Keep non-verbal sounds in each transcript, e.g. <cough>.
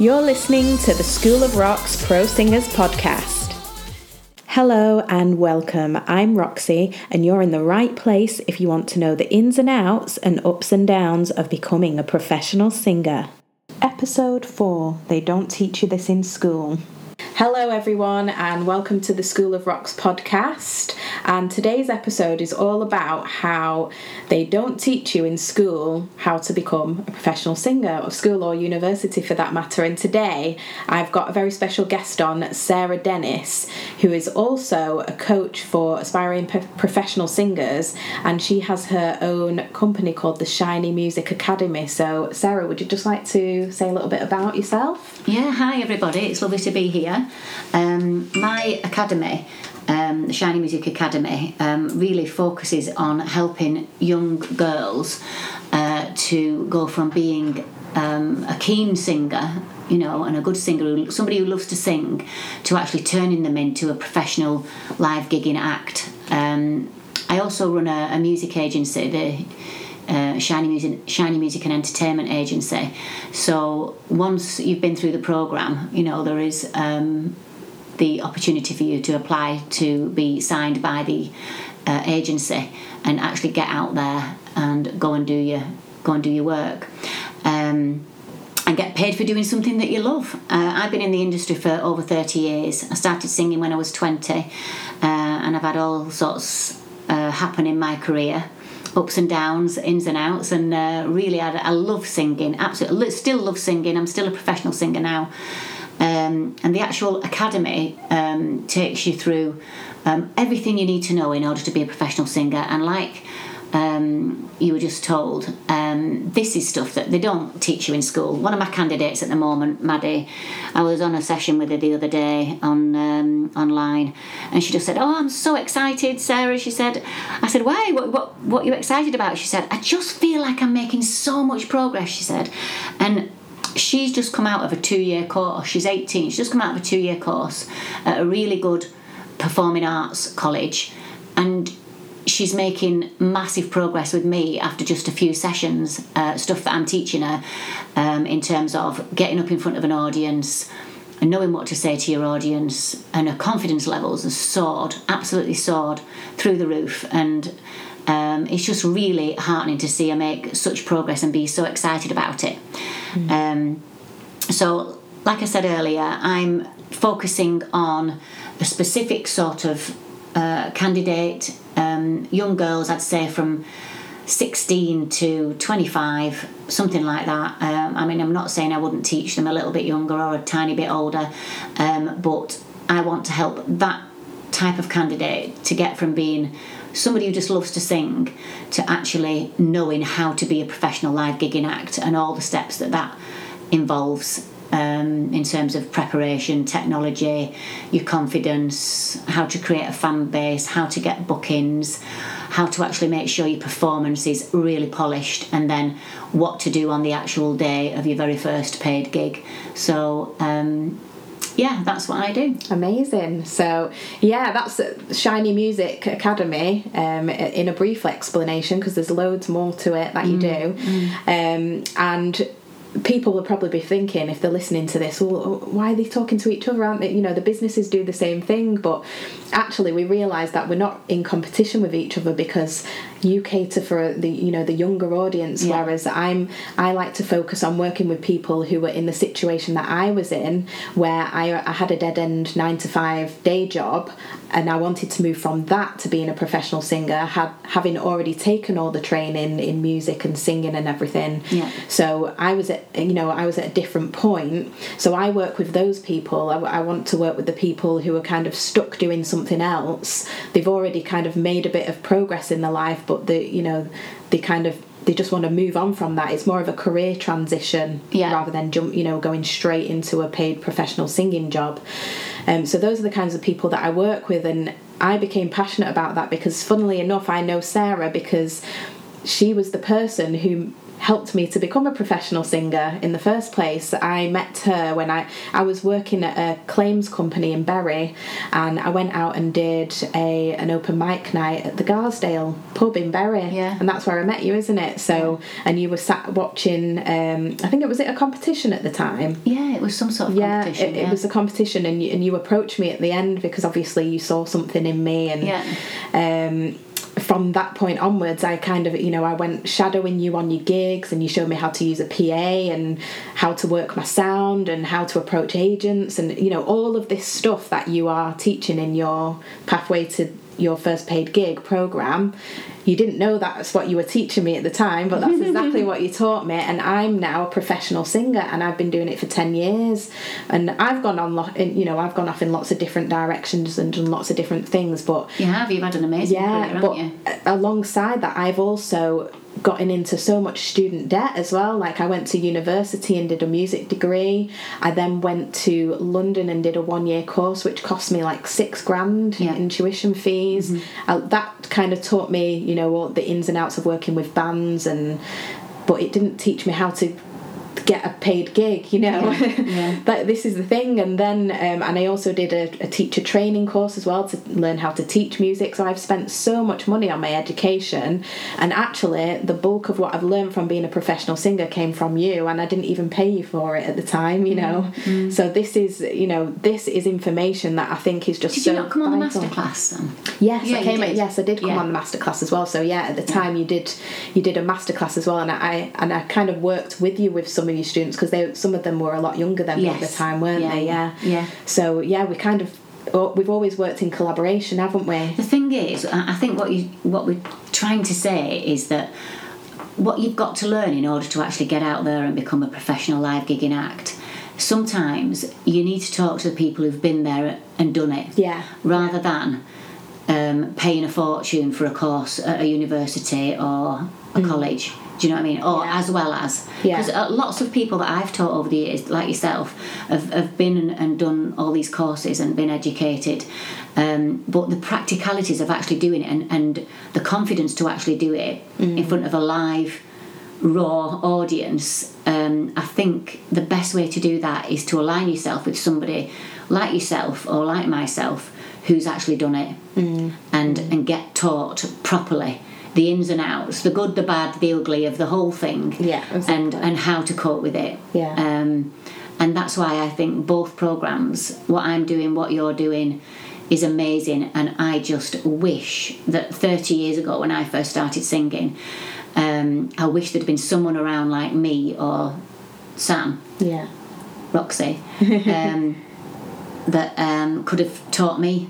You're listening to the School of Rocks Pro Singers podcast. Hello and welcome. I'm Roxy, and you're in the right place if you want to know the ins and outs and ups and downs of becoming a professional singer. Episode 4 They Don't Teach You This in School. Hello, everyone, and welcome to the School of Rocks podcast. And today's episode is all about how they don't teach you in school how to become a professional singer, or school or university for that matter. And today I've got a very special guest on, Sarah Dennis, who is also a coach for aspiring p- professional singers, and she has her own company called the Shiny Music Academy. So, Sarah, would you just like to say a little bit about yourself? Yeah, hi everybody, it's lovely to be here. Um, my academy, um, the Shiny Music Academy, um, really focuses on helping young girls uh, to go from being um, a keen singer, you know, and a good singer, somebody who loves to sing, to actually turning them into a professional live gigging act. Um, I also run a, a music agency, the uh, Shiny Music, Shiny Music and Entertainment Agency. So once you've been through the program, you know there is um, the opportunity for you to apply to be signed by the uh, agency and actually get out there and go and do your go and do your work. Um, and get paid for doing something that you love. Uh, I've been in the industry for over 30 years. I started singing when I was 20, uh, and I've had all sorts uh, happen in my career ups and downs, ins and outs, and uh, really, I, I, love singing. Absolutely, still love singing. I'm still a professional singer now, um, and the actual academy um, takes you through um, everything you need to know in order to be a professional singer. And like um, you were just told, um, this is stuff that they don't teach you in school. One of my candidates at the moment, Maddie, I was on a session with her the other day on um, online, and she just said, "Oh, I'm so excited, Sarah." She said, "I said, why? What, what, what are you excited about?" She said, "I just feel like I'm making so much progress." She said, and she's just come out of a two-year course. She's 18. She's just come out of a two-year course at a really good performing arts college, and she's making massive progress with me after just a few sessions, uh, stuff that I'm teaching her um, in terms of getting up in front of an audience and knowing what to say to your audience. And her confidence levels are soared, absolutely soared through the roof. And um, it's just really heartening to see her make such progress and be so excited about it. Mm. Um, so, like I said earlier, I'm focusing on a specific sort of uh, candidate, um, young girls, I'd say from 16 to 25, something like that. Um, I mean, I'm not saying I wouldn't teach them a little bit younger or a tiny bit older, um, but I want to help that type of candidate to get from being somebody who just loves to sing to actually knowing how to be a professional live gigging act and all the steps that that involves um, in terms of preparation, technology, your confidence, how to create a fan base, how to get bookings, how to actually make sure your performance is really polished, and then what to do on the actual day of your very first paid gig. So, um, yeah, that's what I do. Amazing. So, yeah, that's Shiny Music Academy um, in a brief explanation because there's loads more to it that you mm. do. Mm. Um, and people will probably be thinking if they're listening to this well why are they talking to each other aren't they you know the businesses do the same thing but actually we realize that we're not in competition with each other because you cater for the you know the younger audience yeah. whereas i'm i like to focus on working with people who were in the situation that i was in where i, I had a dead end nine to five day job and I wanted to move from that to being a professional singer, had having already taken all the training in music and singing and everything. Yeah. So I was at you know I was at a different point. So I work with those people. I, I want to work with the people who are kind of stuck doing something else. They've already kind of made a bit of progress in their life, but the you know they kind of they just want to move on from that. It's more of a career transition yeah. rather than jump, you know, going straight into a paid professional singing job. Um, so those are the kinds of people that I work with, and I became passionate about that because, funnily enough, I know Sarah because she was the person who helped me to become a professional singer in the first place. I met her when I, I was working at a claims company in Bury and I went out and did a an open mic night at the Garsdale pub in Bury. Yeah. And that's where I met you, isn't it? So and you were sat watching um, I think it was it a competition at the time? Yeah, it was some sort of Yeah, competition. it, it was a competition, and you, and you approached me at the end because obviously you saw something in me, and Yeah. um, from that point onwards, I kind of you know I went shadowing you on your gigs, and you showed me how to use a PA and how to work my sound and how to approach agents, and you know all of this stuff that you are teaching in your pathway to your first paid gig program you didn't know that's what you were teaching me at the time but that's exactly <laughs> what you taught me and i'm now a professional singer and i've been doing it for 10 years and i've gone on lo- in, you know i've gone off in lots of different directions and done lots of different things but You have. You've had an amazing yeah career, but you? alongside that i've also gotten into so much student debt as well like i went to university and did a music degree i then went to london and did a one year course which cost me like six grand Yeah. in tuition fees Mm-hmm. uh, that kind of taught me you know all the ins and outs of working with bands and but it didn't teach me how to get a paid gig you know Yeah, yeah. <laughs> that this is the thing and then um, and i also did a, a teacher training course as well to learn how to teach music so i've spent so much money on my education and actually the bulk of what i've learned from being a professional singer came from you and i didn't even pay you for it at the time you know Mm-hmm. so this is you know this is information that i think is just Did so you not come on the masterclass then? Yes, Yeah, I came. did. Yes, I did come on the masterclass as well. So yeah, at the time you did, you did a masterclass as well, and I and I kind of worked with you with some of your students because they some of them were a lot younger than me at the time, weren't Yeah, they? yeah, Yeah. So yeah, we kind of oh, we've always worked in collaboration, haven't we? The thing is, I I think what you what we're trying to say is that what you've got to learn in order to actually get out there and become a professional live gigging act. Sometimes you need to talk to the people who've been there and done it, Yeah. rather than um, paying a fortune for a course at a university or a college. Do you know what I mean? Or Mm. Yeah. as well as because uh, lots of people that I've taught over the years, like yourself, have, have been and, and done all these courses and been educated. Um, but the practicalities of actually doing it and, and the confidence to actually do it Mm. in front of a live, raw audience, um, I think the best way to do that is to align yourself with somebody like yourself or like myself who's actually done it Mm. and and get taught properly the ins and outs, the good, the bad, the ugly of the whole thing, Yeah, and and how to cope with it. Yeah. Um, and that's why I think both programs, what I'm doing, what you're doing, is amazing. And I just wish that 30 years ago, when I first started singing, um, I wish there'd been someone around like me or Sam, Yeah. Roxy, <laughs> um, that um, could have taught me.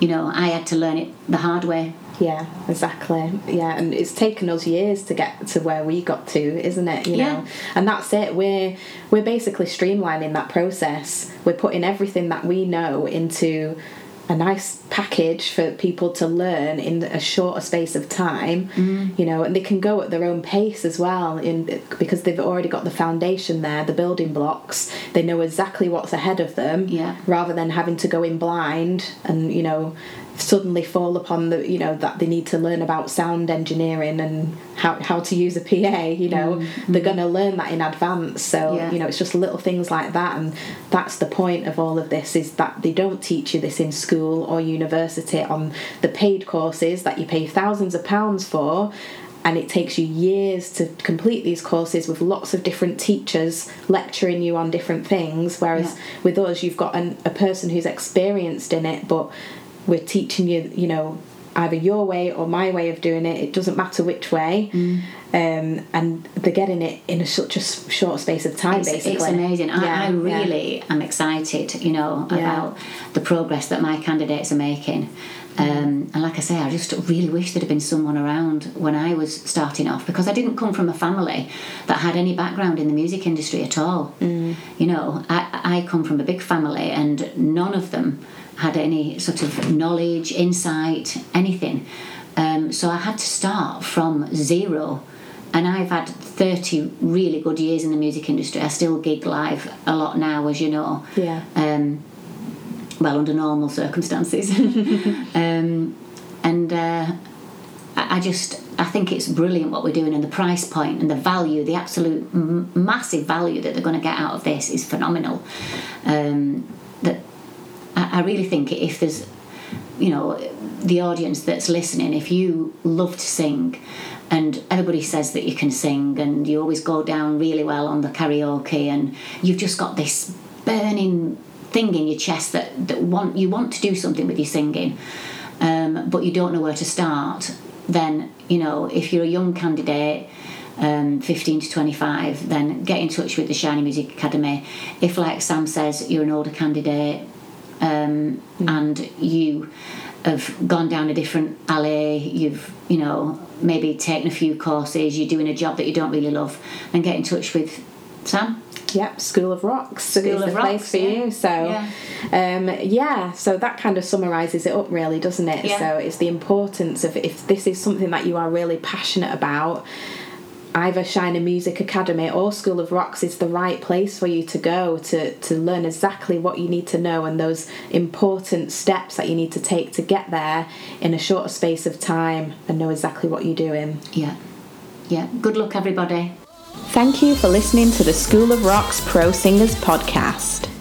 You know, I had to learn it the hard way. Yeah, exactly. Yeah, and it's taken us years to get to where we got to, isn't it? You Yeah. know, and that's it. We're we're basically streamlining that process. We're putting everything that we know into a nice package for people to learn in a shorter space of time. Mm. You know, and they can go at their own pace as well, in because they've already got the foundation there, the building blocks. They know exactly what's ahead of them, Yeah. rather than having to go in blind and you know suddenly fall upon the you know that they need to learn about sound engineering and how, how to use a PA you know they're going to learn that in advance so Mm-hmm. Yeah. you know it's just little things like that and that's the point of all of this is that they don't teach you this in school or university on the paid courses that you pay thousands of pounds for and it takes you years to complete these courses with lots of different teachers lecturing you on different things whereas Yeah. with us you've got an, a person who's experienced in it but we're teaching you you know either your way or my way of doing it it doesn't matter which way Mm. um, and they're getting it in a, such a short space of time It's, basically it's amazing. I, Yeah, I yeah. really am excited, you know, Yeah. about the progress that my candidates are making. Um, and like I say, I just really wish there'd have been someone around when I was starting off because I didn't come from a family that had any background in the music industry at all. Mm. You know, I, I come from a big family and none of them had any sort of knowledge, insight, anything. Um, so I had to start from zero. And I've had 30 really good years in the music industry. I still gig live a lot now, as you know. Yeah. Um, well, under normal circumstances. <laughs> um, and uh, I, just I think it's brilliant what we're doing and the price point and the value, the absolute m- massive value that they're going to get out of this is phenomenal. Um, that I, really think if there's you know the audience that's listening if you love to sing and everybody says that you can sing and you always go down really well on the karaoke and you've just got this burning thing in your chest that, that want you want to do something with your singing um, but you don't know where to start then you know if you're a young candidate um, 15 to 25 then get in touch with the shiny music academy. If like sam says you're an older candidate um, mm. and you have gone down a different alley you've you know maybe taken a few courses you're doing a job that you don't really love and get in touch with sam Yep, School of Rocks School is of the Rocks, place for yeah. you. So, yeah. Um, yeah, so that kind of summarises it up, really, doesn't it? Yeah. So it's the importance of if this is something that you are really passionate about, either Shiny Music Academy or School of Rocks is the right place for you to go to, to learn exactly what you need to know and those important steps that you need to take to get there in a shorter space of time and know exactly what you're doing. Yeah. Yeah. Good luck, everybody. Thank you for listening to the School of Rocks Pro Singers podcast.